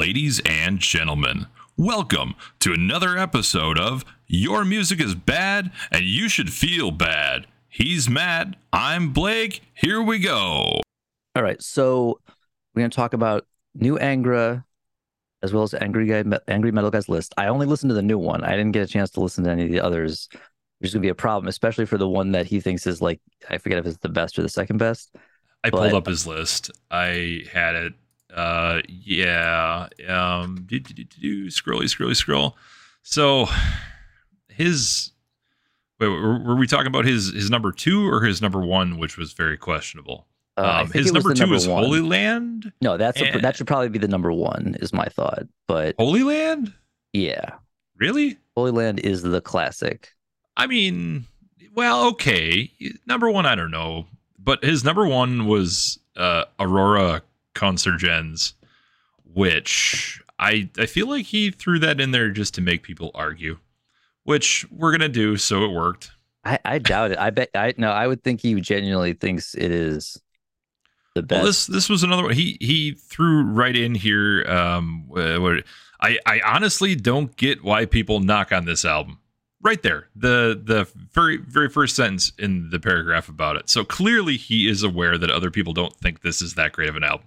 Ladies and gentlemen, welcome to another episode of Your Music is Bad and You Should Feel Bad. He's Matt, I'm Blake. Here we go. All right, so we're going to talk about new Angra as well as Angry Guy, Angry Metal Guys list. I only listened to the new one. I didn't get a chance to listen to any of the others, which is going to be a problem, especially for the one that he thinks is like I forget if it's the best or the second best. I pulled up his list. I had it. Uh, yeah. Um, do, do, do, do, scrolly, scrolly, scroll. So his. Wait, were, were we talking about his his number two or his number one, which was very questionable? Uh, um, his number two number is one. Holy Land. No, that's a, that should probably be the number one. Is my thought, but Holy Land. Yeah. Really? Holy Land is the classic. I mean, well, okay. Number one, I don't know, but his number one was uh, Aurora Consurgens, which I I feel like he threw that in there just to make people argue, which we're gonna do. So it worked. I, I doubt it. I bet I no. I would think he genuinely thinks it is the best. Well, this this was another one. He he threw right in here. Um, what, I I honestly don't get why people knock on this album. Right there, the the very very first sentence in the paragraph about it. So clearly, he is aware that other people don't think this is that great of an album.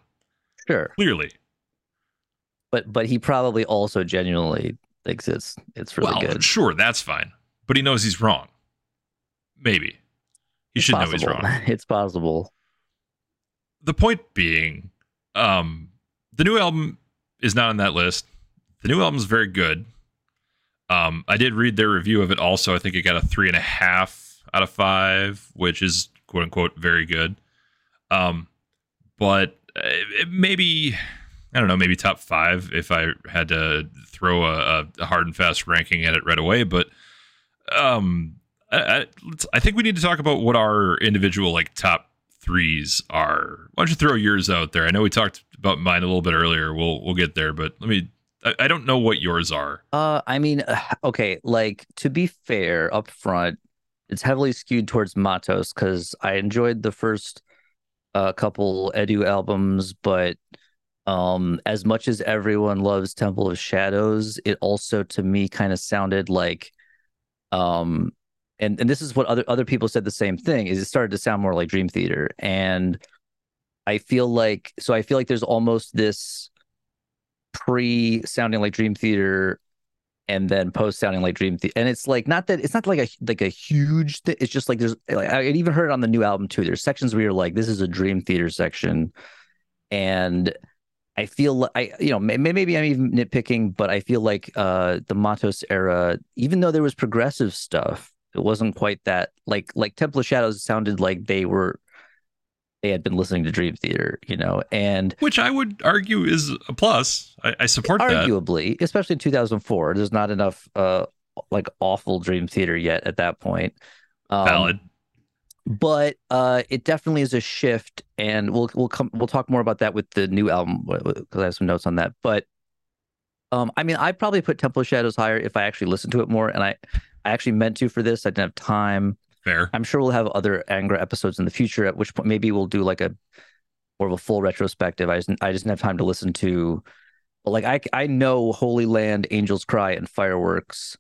Sure, clearly, but but he probably also genuinely thinks it's it's really well, good. Sure, that's fine, but he knows he's wrong. Maybe he it's should possible. know he's wrong. It's possible the point being, um, the new album is not on that list. The new album is very good. Um, I did read their review of it also. I think it got a three and a half out of five, which is quote unquote very good. Um, but uh, maybe I don't know, maybe top five if I had to throw a, a hard and fast ranking at it right away. But um, I, I, think we need to talk about what our individual like top threes are. Why don't you throw yours out there? I know we talked about mine a little bit earlier. We'll we'll get there, but let me. I, I don't know what yours are. Uh, I mean, okay. Like to be fair, up front, it's heavily skewed towards Matos because I enjoyed the first uh, couple Edu albums, but um, as much as everyone loves Temple of Shadows, it also to me kind of sounded like um and and this is what other other people said the same thing is it started to sound more like dream theater. And i feel like so i feel like there's almost this pre sounding like dream theater and then post sounding like dream theater and it's like not that it's not like a like a huge thing it's just like there's like i even heard it on the new album too. There's sections where you're like this is a dream theater section. And I feel like I, you know, maybe I'm even nitpicking, but I feel like uh, the Matos era, even though there was progressive stuff, it wasn't quite that like like Temple of Shadows sounded like they were they had been listening to Dream Theater, you know, and which I would argue is a plus. I, I support arguably, that. especially in 2004. There's not enough uh like awful Dream Theater yet at that point. Um, Valid. But uh, it definitely is a shift, and we'll we'll come we'll talk more about that with the new album because I have some notes on that. But um, I mean, I probably put Temple of Shadows higher if I actually listened to it more, and I I actually meant to for this. I didn't have time. Fair. I'm sure we'll have other Angra episodes in the future. At which point, maybe we'll do like a more of a full retrospective. I just I just didn't have time to listen to. But like I I know Holy Land, Angels Cry, and Fireworks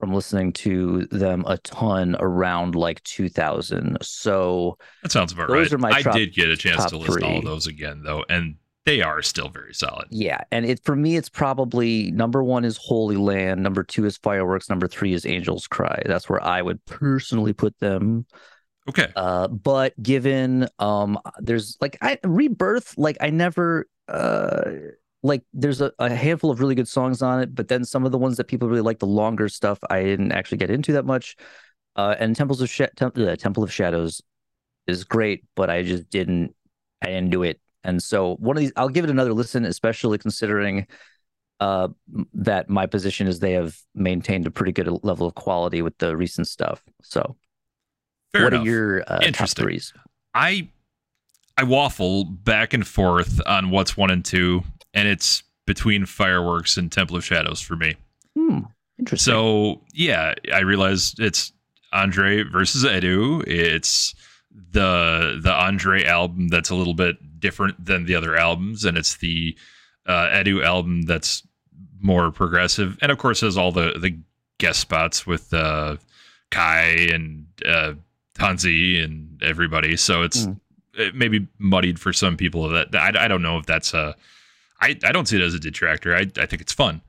from listening to them a ton around like 2000. So that sounds about those right. Are my I did get a chance to list to all those again though, and they are still very solid. Yeah, and it for me, it's probably number one is Holy Land, number two is Fireworks, number three is Angels Cry. That's where I would personally put them. Okay. Uh, but given um, there's like I Rebirth, like I never uh like there's a, a handful of really good songs on it, but then some of the ones that people really like, the longer stuff, I didn't actually get into that much. Uh, and Temples of Sh- Temp- uh, Temple of Shadows is great, but I just didn't I didn't do it and so one of these, I'll give it another listen, especially considering uh, that my position is they have maintained a pretty good level of quality with the recent stuff. So, Fair what enough. are your uh, top threes? I I waffle back and forth on what's one and two, and it's between fireworks and Temple of Shadows for me. Hmm, interesting. So yeah, I realize it's Andre versus Edu. It's the the Andre album that's a little bit different than the other albums, and it's the uh, Edu album that's more progressive, and of course has all the the guest spots with uh, Kai and uh, Hansi and everybody. So it's Mm. it may be muddied for some people. That I, I don't know if that's a I I don't see it as a detractor. I I think it's fun.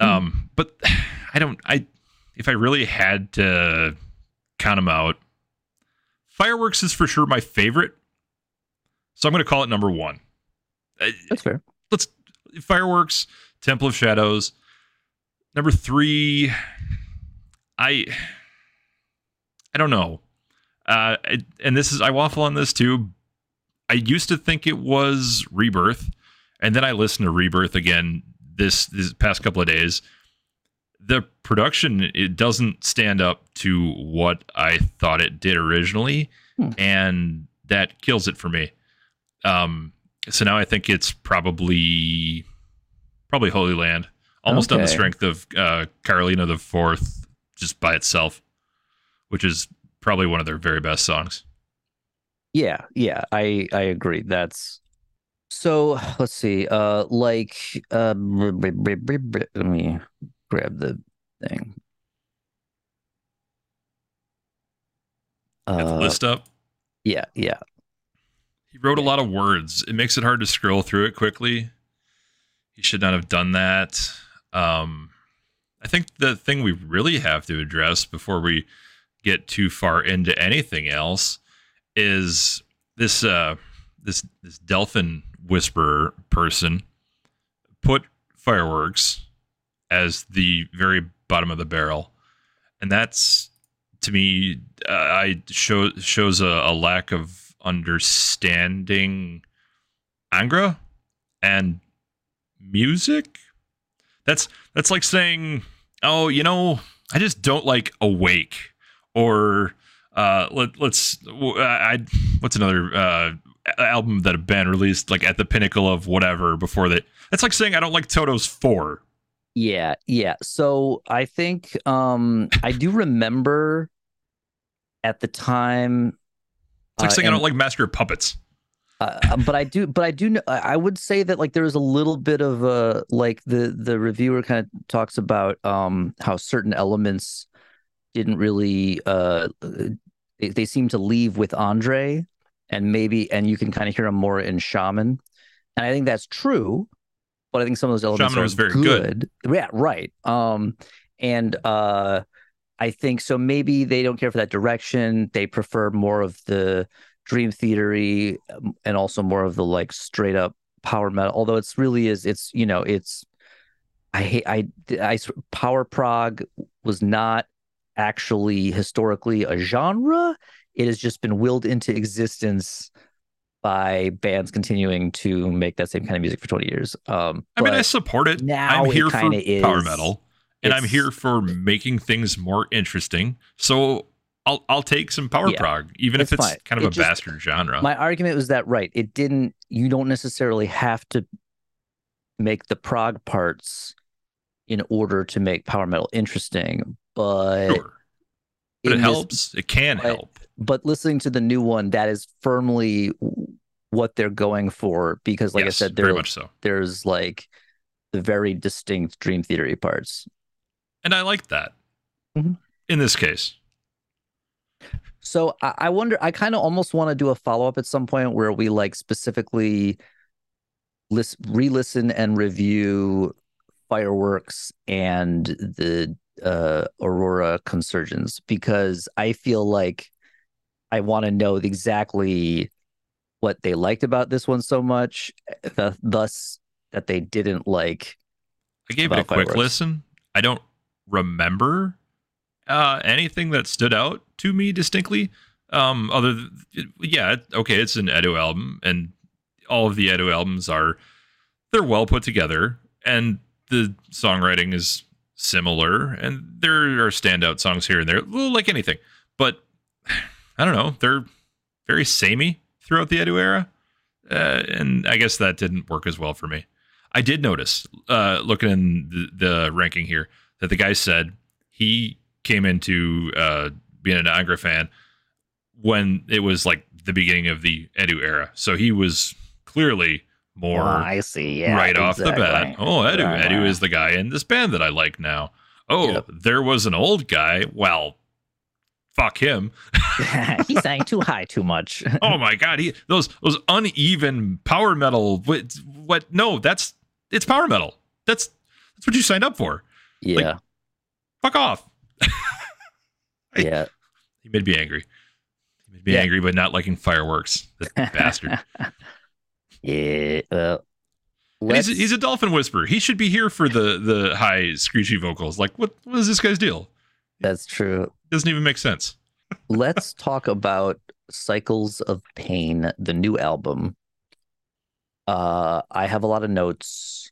Mm. Um, but I don't I if I really had to count them out, fireworks is for sure my favorite. So I'm going to call it number one. That's fair. let's fireworks temple of shadows number three i i don't know uh I- and this is i waffle on this too i used to think it was rebirth and then i listened to rebirth again this this past couple of days the production it doesn't stand up to what i thought it did originally Hmm. and that kills it for me um so now I think it's probably probably Holy Land, almost on the strength of uh, Carolina the Fourth, just by itself, which is probably one of their very best songs. Yeah, yeah, I I agree. That's so. Let's see. Uh, like, uh, let me grab the thing. Uh, list up. yeah, yeah. He wrote a lot of words. It makes it hard to scroll through it quickly. He should not have done that. Um, I think the thing we really have to address before we get too far into anything else is this uh, this this Dolphin whisperer person put fireworks as the very bottom of the barrel, and that's to me uh, I show shows a, a lack of understanding Angra and music. That's that's like saying, "Oh, you know, I just don't like Awake," or uh, let let's I what's another uh, album that a band released like at the pinnacle of whatever before that. That's like saying I don't like Toto's Four. Yeah, yeah. So I think um I do remember at the time It's like uh, saying I don't like Master of Puppets. uh, but I do, but I do. kn- I would say that like there was a little bit of a like the the reviewer kind of talks about um how certain elements didn't really uh they, they seem to leave with Andre and maybe and you can kind of hear them more in Shaman, and I think that's true. But I think some of those elements Shaman are was very good. Yeah, right. Um, and uh, I think so. Maybe they don't care for that direction. They prefer more of the dream theory um, and also more of the like straight up power metal although it's really is it's you know it's i hate i i power prog was not actually historically a genre it has just been willed into existence by bands continuing to make that same kind of music for 20 years um I mean, I support it. now I'm it here for kinda is- power metal, and I'm here for making things more interesting. So I'll I'll take some power Yeah, prog, even if it's it's fine. kind of It a just- bastard genre. my argument was that right it didn't you don't necessarily have to make the prog parts in order to make power metal interesting but sure, but it this- helps. It can but- help. but listening to the new one that is firmly what they're going for because like yes, i said very much so. there's like the very distinct dream theory parts And I like that. Mhm. In this case, So I, wonder. I kind of almost want to do a follow up at some point where we like specifically list, re-listen and review fireworks and the uh, Aurora Consurgens because I feel like I want to know exactly what they liked about this one so much, th- thus that they didn't like. I gave it a about quick listen. I don't remember uh, anything that stood out to me distinctly. Um, other, th- yeah, okay, it's an Edu album, and all of the Edu albums are they're well put together, and the songwriting is similar, and there are standout songs here and there, like anything. But I don't know, they're very samey throughout the Edu era, uh, and I guess that didn't work as well for me. I did notice, uh, looking in the, the ranking here, that the guy said he came into uh, being an Angra fan when it was like the beginning of the Edu era. So he was clearly more Oh, I see. Yeah, right off the bat. Oh, Edu, Right. Edu is the guy in this band that I like now. Oh, Yep. there was an old guy. Well, fuck him. he sang too high too much. Oh my god, he those those uneven power metal. What? What? No, that's it's power metal. That's that's what you signed up for. Yeah, Fuck off. yeah. He made me angry. He made me Yeah. angry by not liking fireworks. That bastard. Yeah. Well, he's, let's- he's a dolphin whisperer. He should be here for the the high screechy vocals. Like, what what is this guy's deal? that's true. It Doesn't even make sense. Let's talk about Cycles of Pain, the new album. Uh, I have a lot of notes.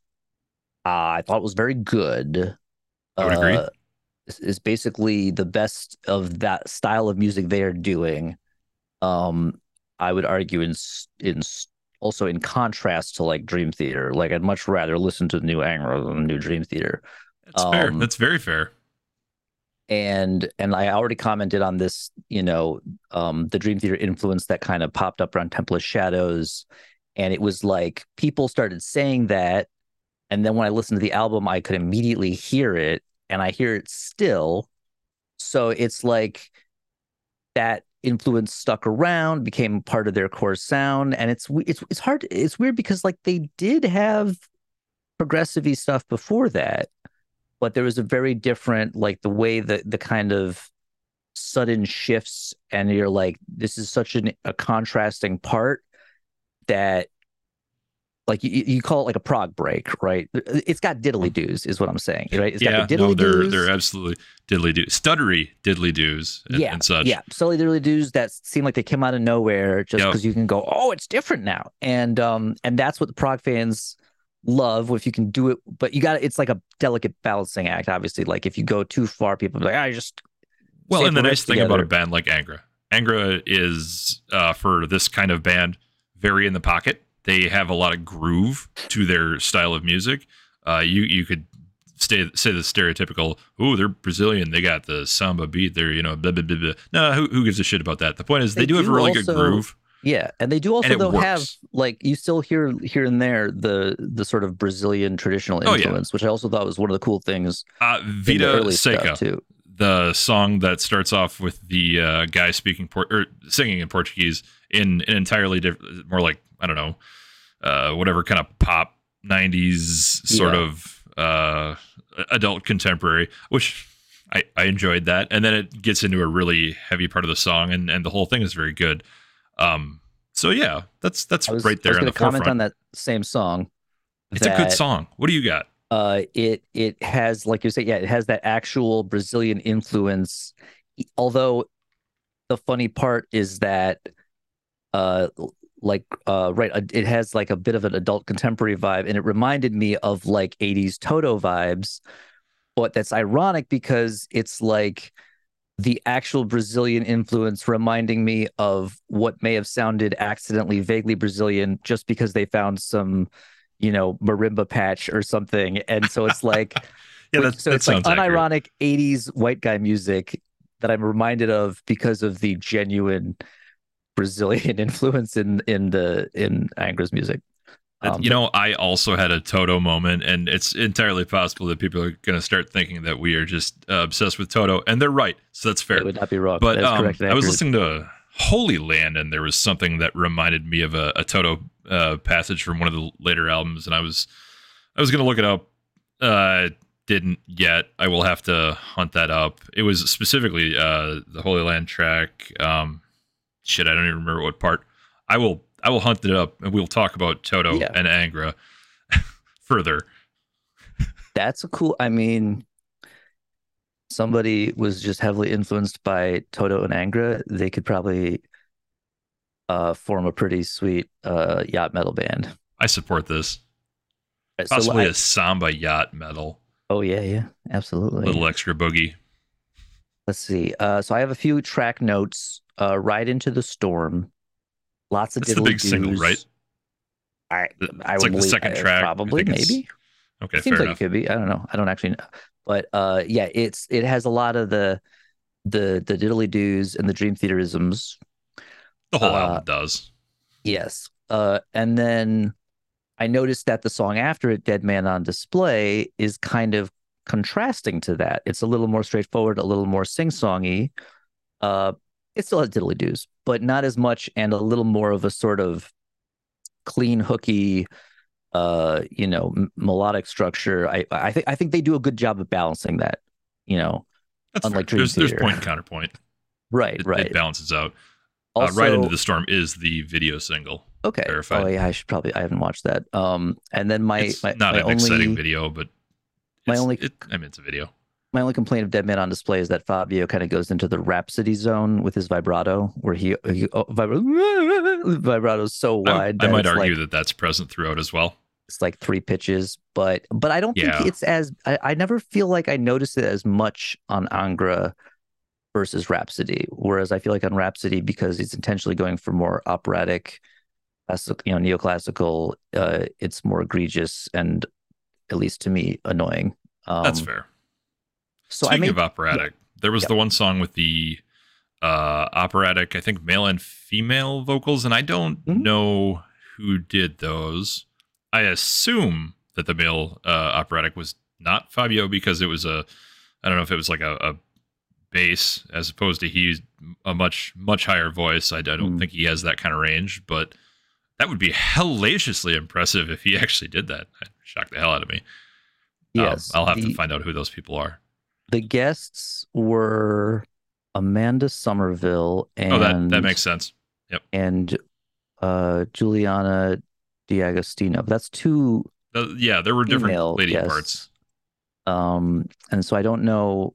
Uh, I thought it was very good. I would agree. Uh, It's, it's basically the best of that style of music they are doing. Um, I would argue in in also in contrast to like Dream Theater. Like I'd much rather listen to the new Angra than the new Dream Theater. That's fair. Um, That's very fair. and and I already commented on this, you know, um, the Dream Theater influence that kind of popped up around Temple of Shadows, and it was like people started saying that, and then when I listened to the album, I could immediately hear it, and I hear it still. So it's like that influence stuck around, became part of their core sound, and it's it's it's hard. It's weird because like they did have progressive stuff before that but there was a very different like the way that the kind of sudden shifts and you're like this is such an, a contrasting part that like you, you call it like a prog break right it's got diddly doos is what i'm saying right It's got yeah, the no, diddly they're doos. they're absolutely diddly do stuttery diddly doos and, yeah and such. yeah silly diddly doos that seem like they came out of nowhere just Yep. because you can go oh it's different now and um and that's what the prog fans love if you can do it but you got it's like a delicate balancing act obviously like if you go too far people be like i just Well, and the the nice thing about a band like Angra, Angra is uh, for this kind of band very in the pocket. They have a lot of groove to their style of music. Uh, you you could stay, say the stereotypical, oh, they're Brazilian, they got the samba beat, they're you know blah blah blah. blah. No, who, who gives a shit about that? The point is they, They do have a really also- good groove. Yeah, and they do also though have like you still hear here and there the the sort of Brazilian traditional Oh, yeah. influence, which I also thought was one of the cool things. Uh, in the Vida Seca, too. the song that starts off with the uh, guy speaking port or singing in Portuguese in an entirely different, more like I don't know, uh, whatever kind of pop '90s sort Yeah. of uh, adult contemporary, which I, I enjoyed that, and then it gets into a really heavy part of the song, and and the whole thing is very good. Um, so yeah, that's that's was, right I there was on going the to comment forefront. on that same song. it's a good song. What do you got? Uh, it it has like you say, yeah, it has that actual Brazilian influence. Although the funny part is that, uh, like uh, right, uh, it has like a bit of an adult contemporary vibe, and it reminded me of like '80s Toto vibes. But that's ironic because it's like the actual Brazilian influence reminding me of what may have sounded accidentally vaguely Brazilian just because they found some, you know, marimba patch or something. And so it's like, Yeah, which- so it's like accurate. unironic 80s white guy music that I'm reminded of because of the genuine Brazilian influence in in the in Angra's music. Um, you know, I also had a Toto moment, and it's entirely possible that people are going to start thinking that we are just uh, obsessed with Toto, and they're right. So that's fair. It would not be wrong. But um, I was listening to Holy Land, and there was something that reminded me of a, a Toto uh, passage from one of the later albums, and I was I was going to look it up. Uh, didn't yet. I will have to hunt that up. It was specifically uh, the Holy Land track. Um, shit, I don't even remember what part. I will I will hunt it up, and we'll talk about Toto Yeah. and Angra further. That's a cool. I mean, somebody was just heavily influenced by Toto and Angra. They could probably uh, form a pretty sweet uh, yacht metal band. I support this. Right, so Possibly I- a samba yacht metal, oh yeah, yeah, absolutely. A little extra boogie. Let's see. Uh, so I have a few track notes. Uh, Ride into the storm. Lots of That's the big single, right? I, It's I like the second uh, track. Probably maybe. Okay, Seems fair like enough. it could be. I don't know. I don't actually know. But uh yeah, it's it has a lot of the the the diddly doos and the dream theaterisms. The whole Uh, album does. Yes. Uh and then I noticed that the song after it, Dead Man on Display, is kind of contrasting to that. It's a little more straightforward, a little more sing-songy. Uh, it still has diddly doos, but not as much, and a little more of a sort of clean, hooky, uh, you know, m- melodic structure. I I think I think they do a good job of balancing that. You know, That's Unlike fair. Dream There's, there's point and counterpoint. right, It, right. it balances out. also, uh, right into the storm is the video single. okay. verified. Oh yeah, I should probably. I haven't watched that. Um, and then my it's my, not my an only exciting video, but my it's- only- it, I mean, it's a video. my only complaint of Dead Man on Display is that Fabio kind of goes into the rhapsody zone with his vibrato, where he, he oh, vibra- vibrato is so wide. I that might argue like, that that's present throughout as well. it's like three pitches, but but I don't Yeah. think it's as I, I never feel like I notice it as much on Angra versus Rhapsody. Whereas I feel like on Rhapsody, because it's intentionally going for more operatic, classic, you know, neoclassical, uh, it's more egregious and at least to me annoying. Um, That's fair. So I Speaking made of operatic, there was Yeah. the one song with the uh, operatic, I think male and female vocals, and I don't Mhm. know who did those. I assume that the male uh, operatic was not Fabio because it was a, I don't know if it was like a, a bass as opposed to he's a much much higher voice. I, I don't Mm. think he has that kind of range, but that would be hellaciously impressive if he actually did that. That shocked the hell out of me. Um, yes, I'll have the- to find out who those people are. The guests were Amanda Somerville and Oh, that that makes sense. Yep, and uh, Juliana D'Agostino. That's two Uh, yeah, there were different lady guests. parts. Um, and so I don't know.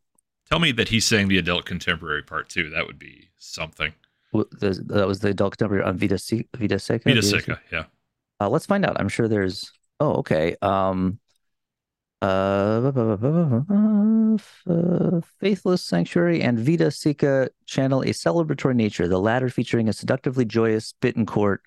Tell me that he sang the adult contemporary part too. That would be something. The- That was the adult contemporary on Vita Se- Vida Seca. Vita Se- Sica, yeah. Uh, let's find out. I'm sure there's. Oh, okay. Um, uh, uh, Faithless Sanctuary and Vida Seca channel a celebratory nature, the latter featuring a seductively joyous Bittencourt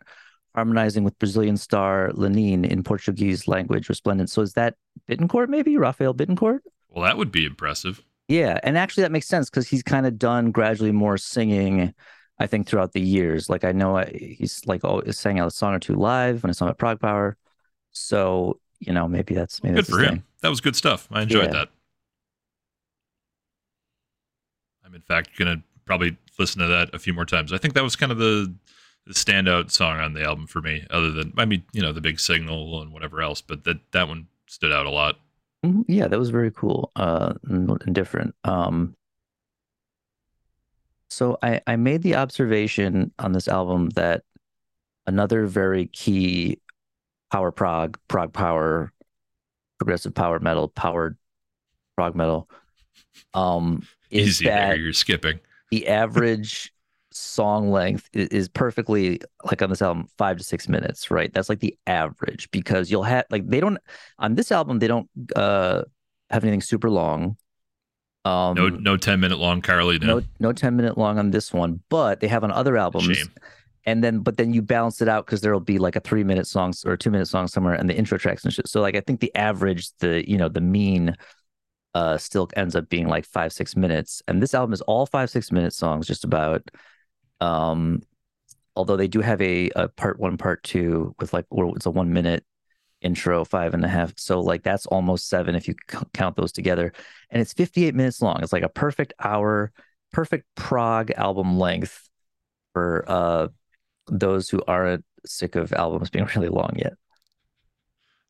harmonizing with Brazilian star Lenine in Portuguese language resplendent. So is that Bittencourt maybe? Rafael Bittencourt? Well, that would be impressive. Yeah, and actually that makes sense because he's kind of done gradually more singing, I think, throughout the years. Like I know I, he's like oh, sang out a song or two live when it's him at ProgPower. So you know maybe that's maybe Good that's for him. thing. That was good stuff. I enjoyed Yeah. that. I'm in fact gonna probably listen to that a few more times. I think that was kind of the, the standout song on the album for me. Other than I mean, you know, the big signal and whatever else, but that that one stood out a lot. Mhm, Yeah, that was very cool. Uh, and, and different. Um, so I I made the observation on this album that another very key power prog, prog power, progressive power metal, powered prog metal, um, is Easy there, that you're skipping. the average song length is perfectly like on this album five to six minutes right that's like the average because you'll have like they don't on this album they don't uh have anything super long um No no ten minute long Carly, no. no no 10 minute long on this one but they have on other albums Shame. and then but then you balance it out because there'll be like a three minute song or a two minute song somewhere and the intro tracks and shit so like i think the average the you know the mean uh still ends up being like five six minutes and this album is all five six minute songs just about um although they do have a, a part one part two with like where it's a one minute intro five and a half. So like that's almost seven if you c- count those together. And it's 58 minutes long. It's like a perfect hour perfect prog album length for uh those who aren't sick of albums being really long yet.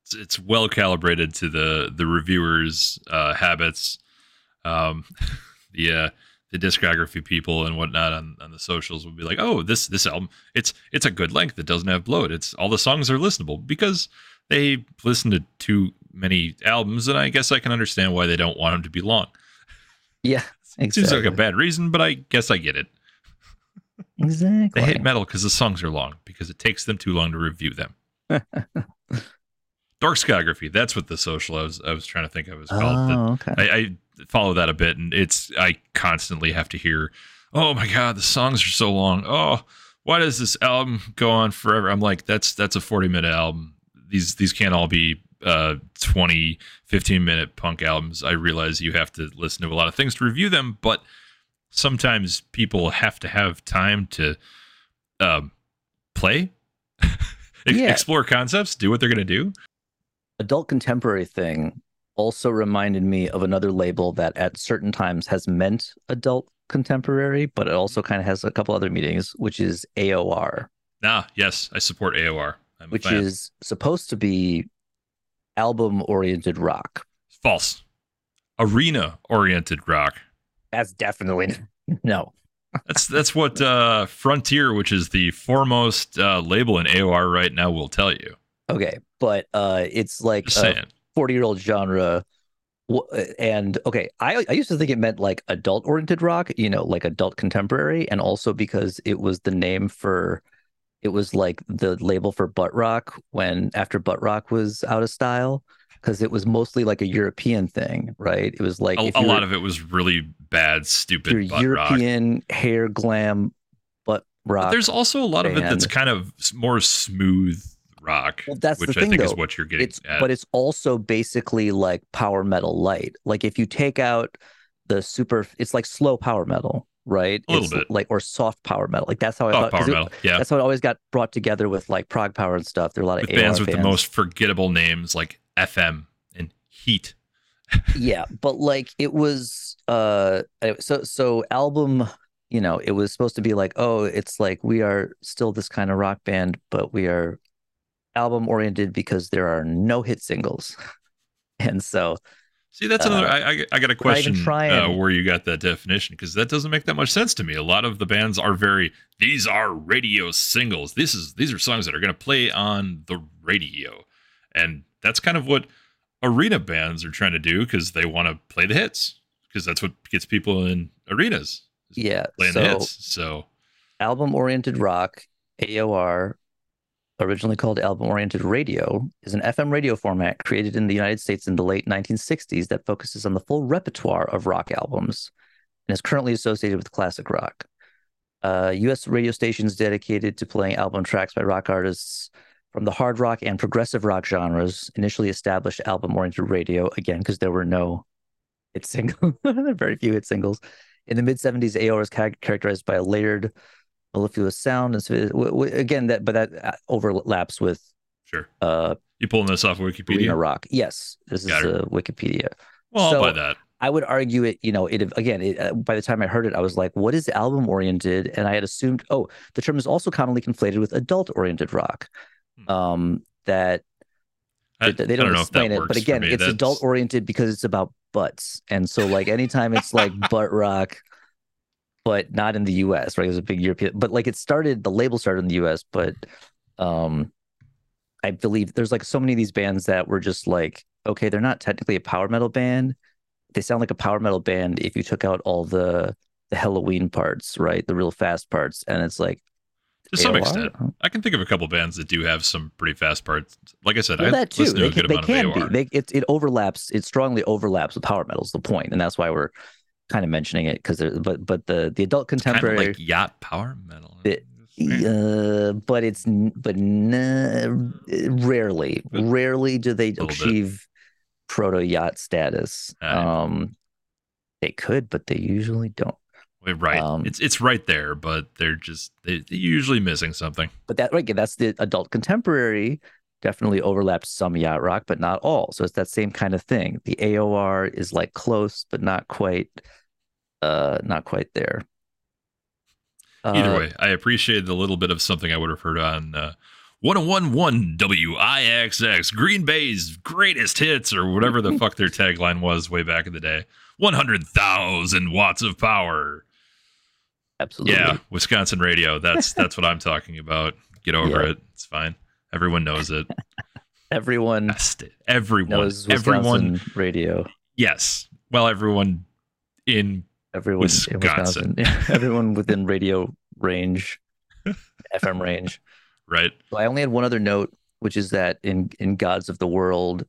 It's, it's well calibrated to the the reviewers' uh, habits, um, the uh, the discography people and whatnot on, on the socials will be like, oh, this this album, it's it's a good length. It doesn't have bloat. It's all the songs are listenable. Because they listen to too many albums, and I guess I can understand why they don't want them to be long. yeah It seems like a bad reason, but I guess I get it. exactly They hate metal because the songs are long because it takes them too long to review them. Dorkscography, that's what the social I was I was trying to think of was called. Oh okay I, I follow that a bit, and it's I constantly have to hear, "Oh my god, the songs are so long. Oh, why does this album go on forever?" I'm like, "That's that's a 40 minute album. These these can't all be uh 20, 15 minute punk albums. I realize you have to listen to a lot of things to review them, but sometimes people have to have time to um, play." Yeah. Explore concepts, do what they're gonna do. adult contemporary thing also reminded me of another label that at certain times has meant adult contemporary, but it also kind of has a couple other meanings, which is AOR, Ah, yes, I support AOR. I'm which is supposed to be album oriented rock. false. Arena oriented rock. That's definitely no. That's that's what uh, Frontier, which is the foremost uh, label in AOR right now, will tell you. Okay, but uh, it's like 40 year old genre. And okay, I, I used to think it meant like adult oriented rock, you know, like adult contemporary, and also because it was the name for, it was like the label for butt rock when after butt rock was out of style, because it was mostly like a European thing, right? It was like A, if a lot of it was really bad, stupid you're rock. European hair glam butt But rock. there's also a lot of it that's kind of more smooth rock, Well, that's the which I thing, think is though. what you're getting it's at. but it's also basically like power metal light like if you take out the super it's like slow power metal right A little It's bit. like or soft power metal like that's how i thought power it- metal. Yeah. that's how it always got brought together with like prog power and stuff there are a lot of With bands AOR with the most forgettable names like FM and Heat. yeah but like it was uh so so album you know it was supposed to be like oh it's like we are still this kind of rock band but we are album oriented because there are no hit singles and so See, that's Uh, another. I, I, I got a we're not even question uh, where you got that definition because that doesn't make that much sense to me. A lot of the bands are very. These are radio singles. This is these are songs that are going to play on the radio, and that's kind of what arena bands are trying to do because they want to play the hits because that's what gets people in arenas yeah playing so hits. So album oriented rock aor originally called album oriented radio is an fm radio format created in the united states in the late 1960s that focuses on the full repertoire of rock albums and is currently associated with classic rock. Uh, us radio stations dedicated to playing album tracks by rock artists from the hard rock and progressive rock genres initially established album oriented radio again because there were no hit singles very few hit singles. In the mid 70s AOR char- characterized by a layered mellifluous sound and so w- w- again that but that uh, overlaps with sure, uh you pulling this off arena Wikipedia? rock yes this is Got it. uh, wikipedia Well, So- buy that. i would argue it you know it again it, uh, by the time i heard it i was like what is album oriented and i had assumed oh the term is also commonly conflated with adult oriented rock Hmm. um that I, they, they don't, don't know if that explain it but again it's adult oriented because it's about butts and so like anytime it's like butt rock but not in the us right it was a big european but like it started the label started in the us but um i believe there's like so many of these bands that were just like okay they're not technically a power metal band they sound like a power metal band if you took out all the the Helloween parts right the real fast parts and it's like to some extent. I can think of a couple bands that do have some pretty fast parts. Like I said, Well, I that too. to They a can, good they amount can be. They, it it overlaps. It strongly overlaps with power metal's the point, and that's why we're kind of mentioning it because but but the the adult It's kind of contemporary, like yacht power metal. It- uh, but it's but n- rarely But- rarely do they achieve proto yacht status. Know. Um, they could, but they usually don't. Right. um, it's it's right there, but they're just they, they're usually missing something. But that right, that's the adult contemporary. Definitely overlaps some yacht rock, but not all. So it's that same kind of thing. The AOR is like close, but not quite, uh, not quite there. Either Uh, way, I appreciate the little bit of something I would have heard on uh, 1011 WIXX, Green Bay's greatest hits, or whatever the fuck their tagline was way back in the day. 100,000 watts of power. absolutely. Yeah, Wisconsin radio. That's that's what I'm talking about. Get over Yeah. it. It's fine. Everyone knows it. Everyone Best. Everyone. knows Everyone. Wisconsin radio. Yes. Well, everyone in Everyone in Wisconsin. Wisconsin. Everyone within radio range, FM range. right. So I only had one other note, which is that in in Gods of the World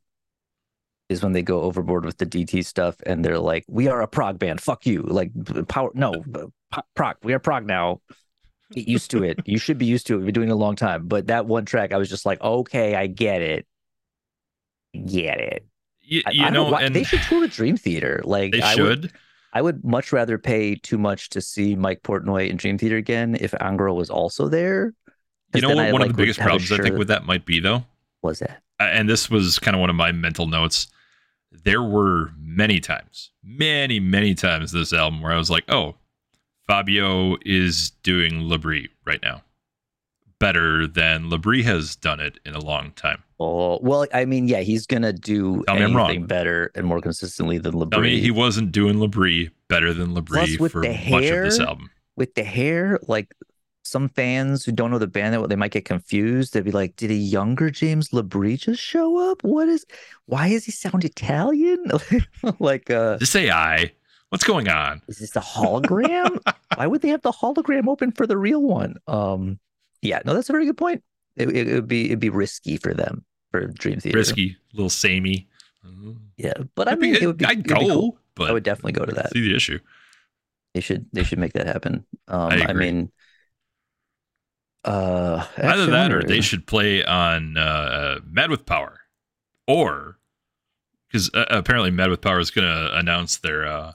is when they go overboard with the DT stuff and they're like, "We are a prog band. Fuck you." Like power. No, prog. We are prog now. Get used to it. You should be used to it. We've been doing it a long time. But that one track, I was just like, "Okay, I get it. Get it." You, you I don't know, why- and they should tour a Dream Theater. Like they I should. Would, I would much rather pay too much to see Mike Portnoy in Dream Theater again if Angra was also there. You know what? One like, of the biggest problems I think with that might be though, was that uh, and this was kind of one of my mental notes. There were many times, many, many times this album where I was like, "Oh, Fabio is doing LaBrie right now, better than LaBrie has done it in a long time." Oh well, I mean, yeah, he's gonna do Tell I'm wrong. anything better and more consistently than LeBron. I mean, he wasn't doing LaBrie better than Plus, LaBrie with for the much of this hair, album. with the hair, like some fans who don't know the band, that they might get confused. They'd be like, "Did a younger James LaBrie just show up? What is? Why does he sound Italian? like, uh, Just say I. What's going on? is this a hologram? Why would they have the hologram open for the real one? Um, yeah, no, that's a very good point. It, it, would be it'd be risky for them for Dream Theater. Risky, little samey. yeah, but I It'd be- mean, it would be. I'd it'd be go, cool. but I would definitely go to that. see the issue. They should they should make that happen. Um, I I, mean, uh, Either that, or they should play on uh, Mad with Power, or because uh, apparently Mad with Power is going to announce their uh,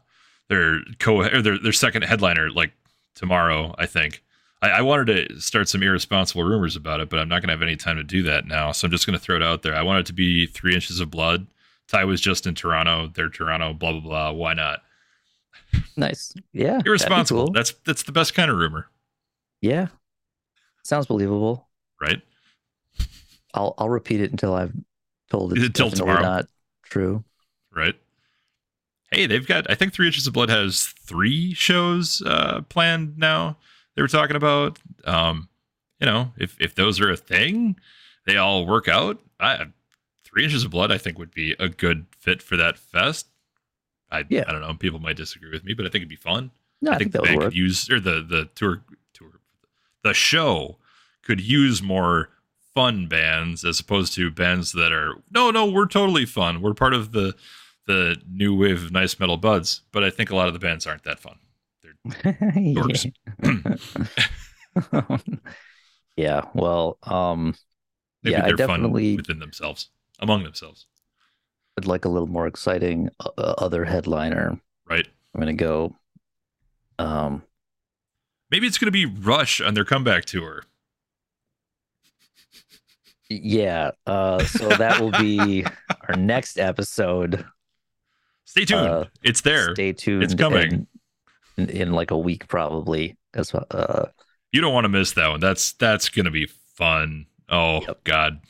their co or their their second headliner like tomorrow. I think. I, I wanted to start some irresponsible rumors about it, but I'm not going to have any time to do that now. So I'm just going to throw it out there. I want it to be Three Inches of Blood. Ty was just in Toronto. They're Toronto. Blah blah blah. Why not? nice. Yeah, Irresponsible. cool. That's that's the best kind of rumor, Yeah, sounds believable. right? I'll I'll repeat it until I've told it's Until tomorrow. not true. right? Hey, they've got. I think Three Inches of Blood has three shows uh, planned now. They were talking about. Um, you know, if if those are a thing, they all work out. I, Three Inches of Blood, I think, would be a good fit for that fest. I Yeah. I don't know. People might disagree with me, but I think it'd be fun. No, I, I think, think the band could use or the the tour tour the show could use more fun bands as opposed to bands that are no no we're totally fun we're part of the the new wave of nice metal buds but I think a lot of the bands aren't that fun dorks. yeah. yeah. Well, um, maybe Yeah, I they're definitely- fun within themselves among themselves I'd like a little more exciting uh, uh, other headliner. right I'm gonna go. Um, maybe it's gonna be Rush on their comeback tour yeah. Uh, so that will be our next episode. stay tuned Uh, it's there Stay tuned. It's coming. In, in, like a week, probably. as what. Uh, you don't want to miss that one that's that's gonna be fun oh Yep. god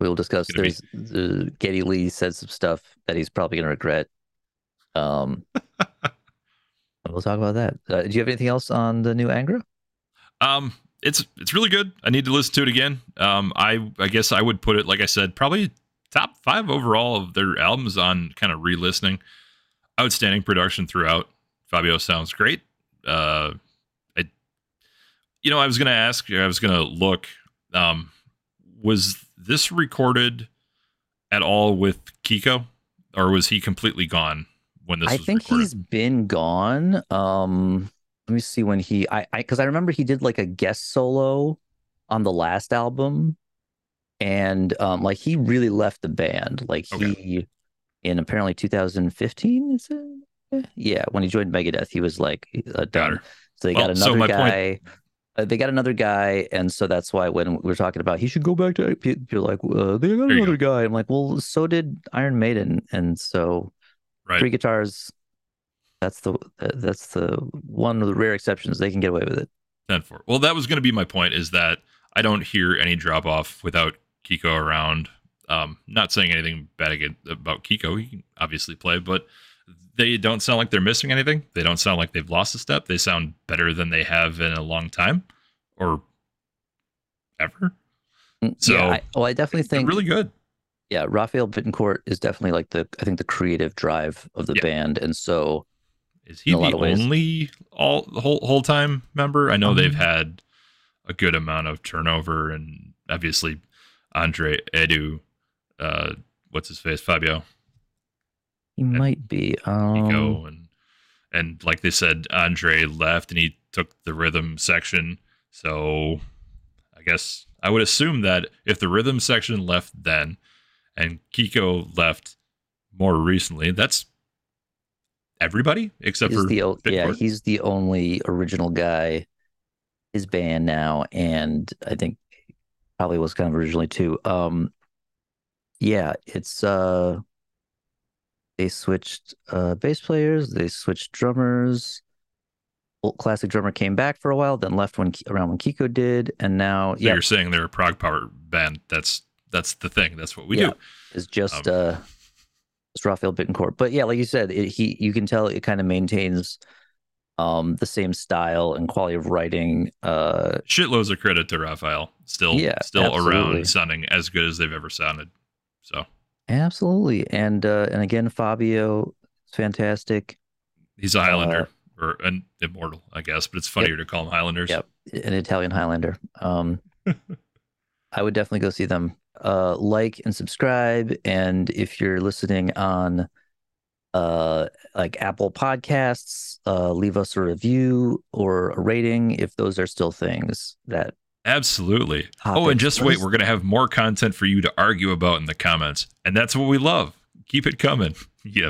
we'll discuss. Gonna be- There's Geddy Lee said some stuff that he's probably gonna regret. Um, we'll talk about that. Uh, do you have anything else on the new Angra? Um, it's it's really good. I need to listen to it again. Um, I I guess I would put it like I said, probably top five overall of their albums on kind of re-listening. Outstanding production throughout. Fabio sounds great. Uh, I, you know, I was gonna ask, I was gonna look. Um, was this recorded at all with Kiko, or was he completely gone when this I think recorded? he's been gone. Um, let me see when he I I because I remember he did like a guest solo on the last album, and um, like he really left the band. Like Okay. he in apparently 2015 is it? Yeah, when he joined Megadeth, he was like uh, done. So they Well, got so another point- guy. Uh, they got another guy, and so that's why when we were talking about he should go back to you're like uh, they got There another guy. I'm like, well, so did Iron Maiden, and so Right. three guitars. That's the that's the one of the rare exceptions they can get away with it. 10 4. Well, that was going to be my point is that I don't hear any drop off without Kiko around. Um, not saying anything bad again about Kiko. He can obviously play, but they don't sound like they're missing anything. They don't sound like they've lost a step. They sound better than they have in a long time or ever. Mm, So, yeah, I, well, I definitely think really good. yeah, Rafael Bittencourt is definitely like the I think the creative drive of the Yeah. band, and so Is he in a lot the only all whole whole time member? I know they've Um, had a good amount of turnover, and obviously Andre Edu, uh, what's his face, Fabio he might be. Um, Nico, and and like they said, Andre left and he took the rhythm section. So I guess I would assume that if the rhythm section left then, and Kiko left more recently, that's everybody except he's for the yeah, he's the only original guy. His band now, and I think probably was kind of originally too. Um, yeah, it's uh, they switched uh bass players, they switched drummers. Old classic drummer came back for a while, then left when around when Kiko did, and now So you're saying they're a prog power band. That's that's the thing. That's what we Yeah. do. is just Um, uh it's Rafael Bittencourt. But yeah, like you said, it, he you can tell it kind of maintains um the same style and quality of writing. Uh Shitloads of credit to Rafael. Still Yeah, still absolutely. around sounding as good as they've ever sounded. So absolutely. And uh and again Fabio is fantastic. he's a Highlander or an immortal, I guess, but it's funnier to call him Highlanders. Yep. An Italian Highlander. Um I would definitely go see them. Uh like and subscribe and if you're listening on uh like Apple Podcasts, uh leave us a review or a rating if those are still things that Absolutely. Oh, and just wait, we're going to have more content for you to argue about in the comments. And that's what we love. Keep it coming. You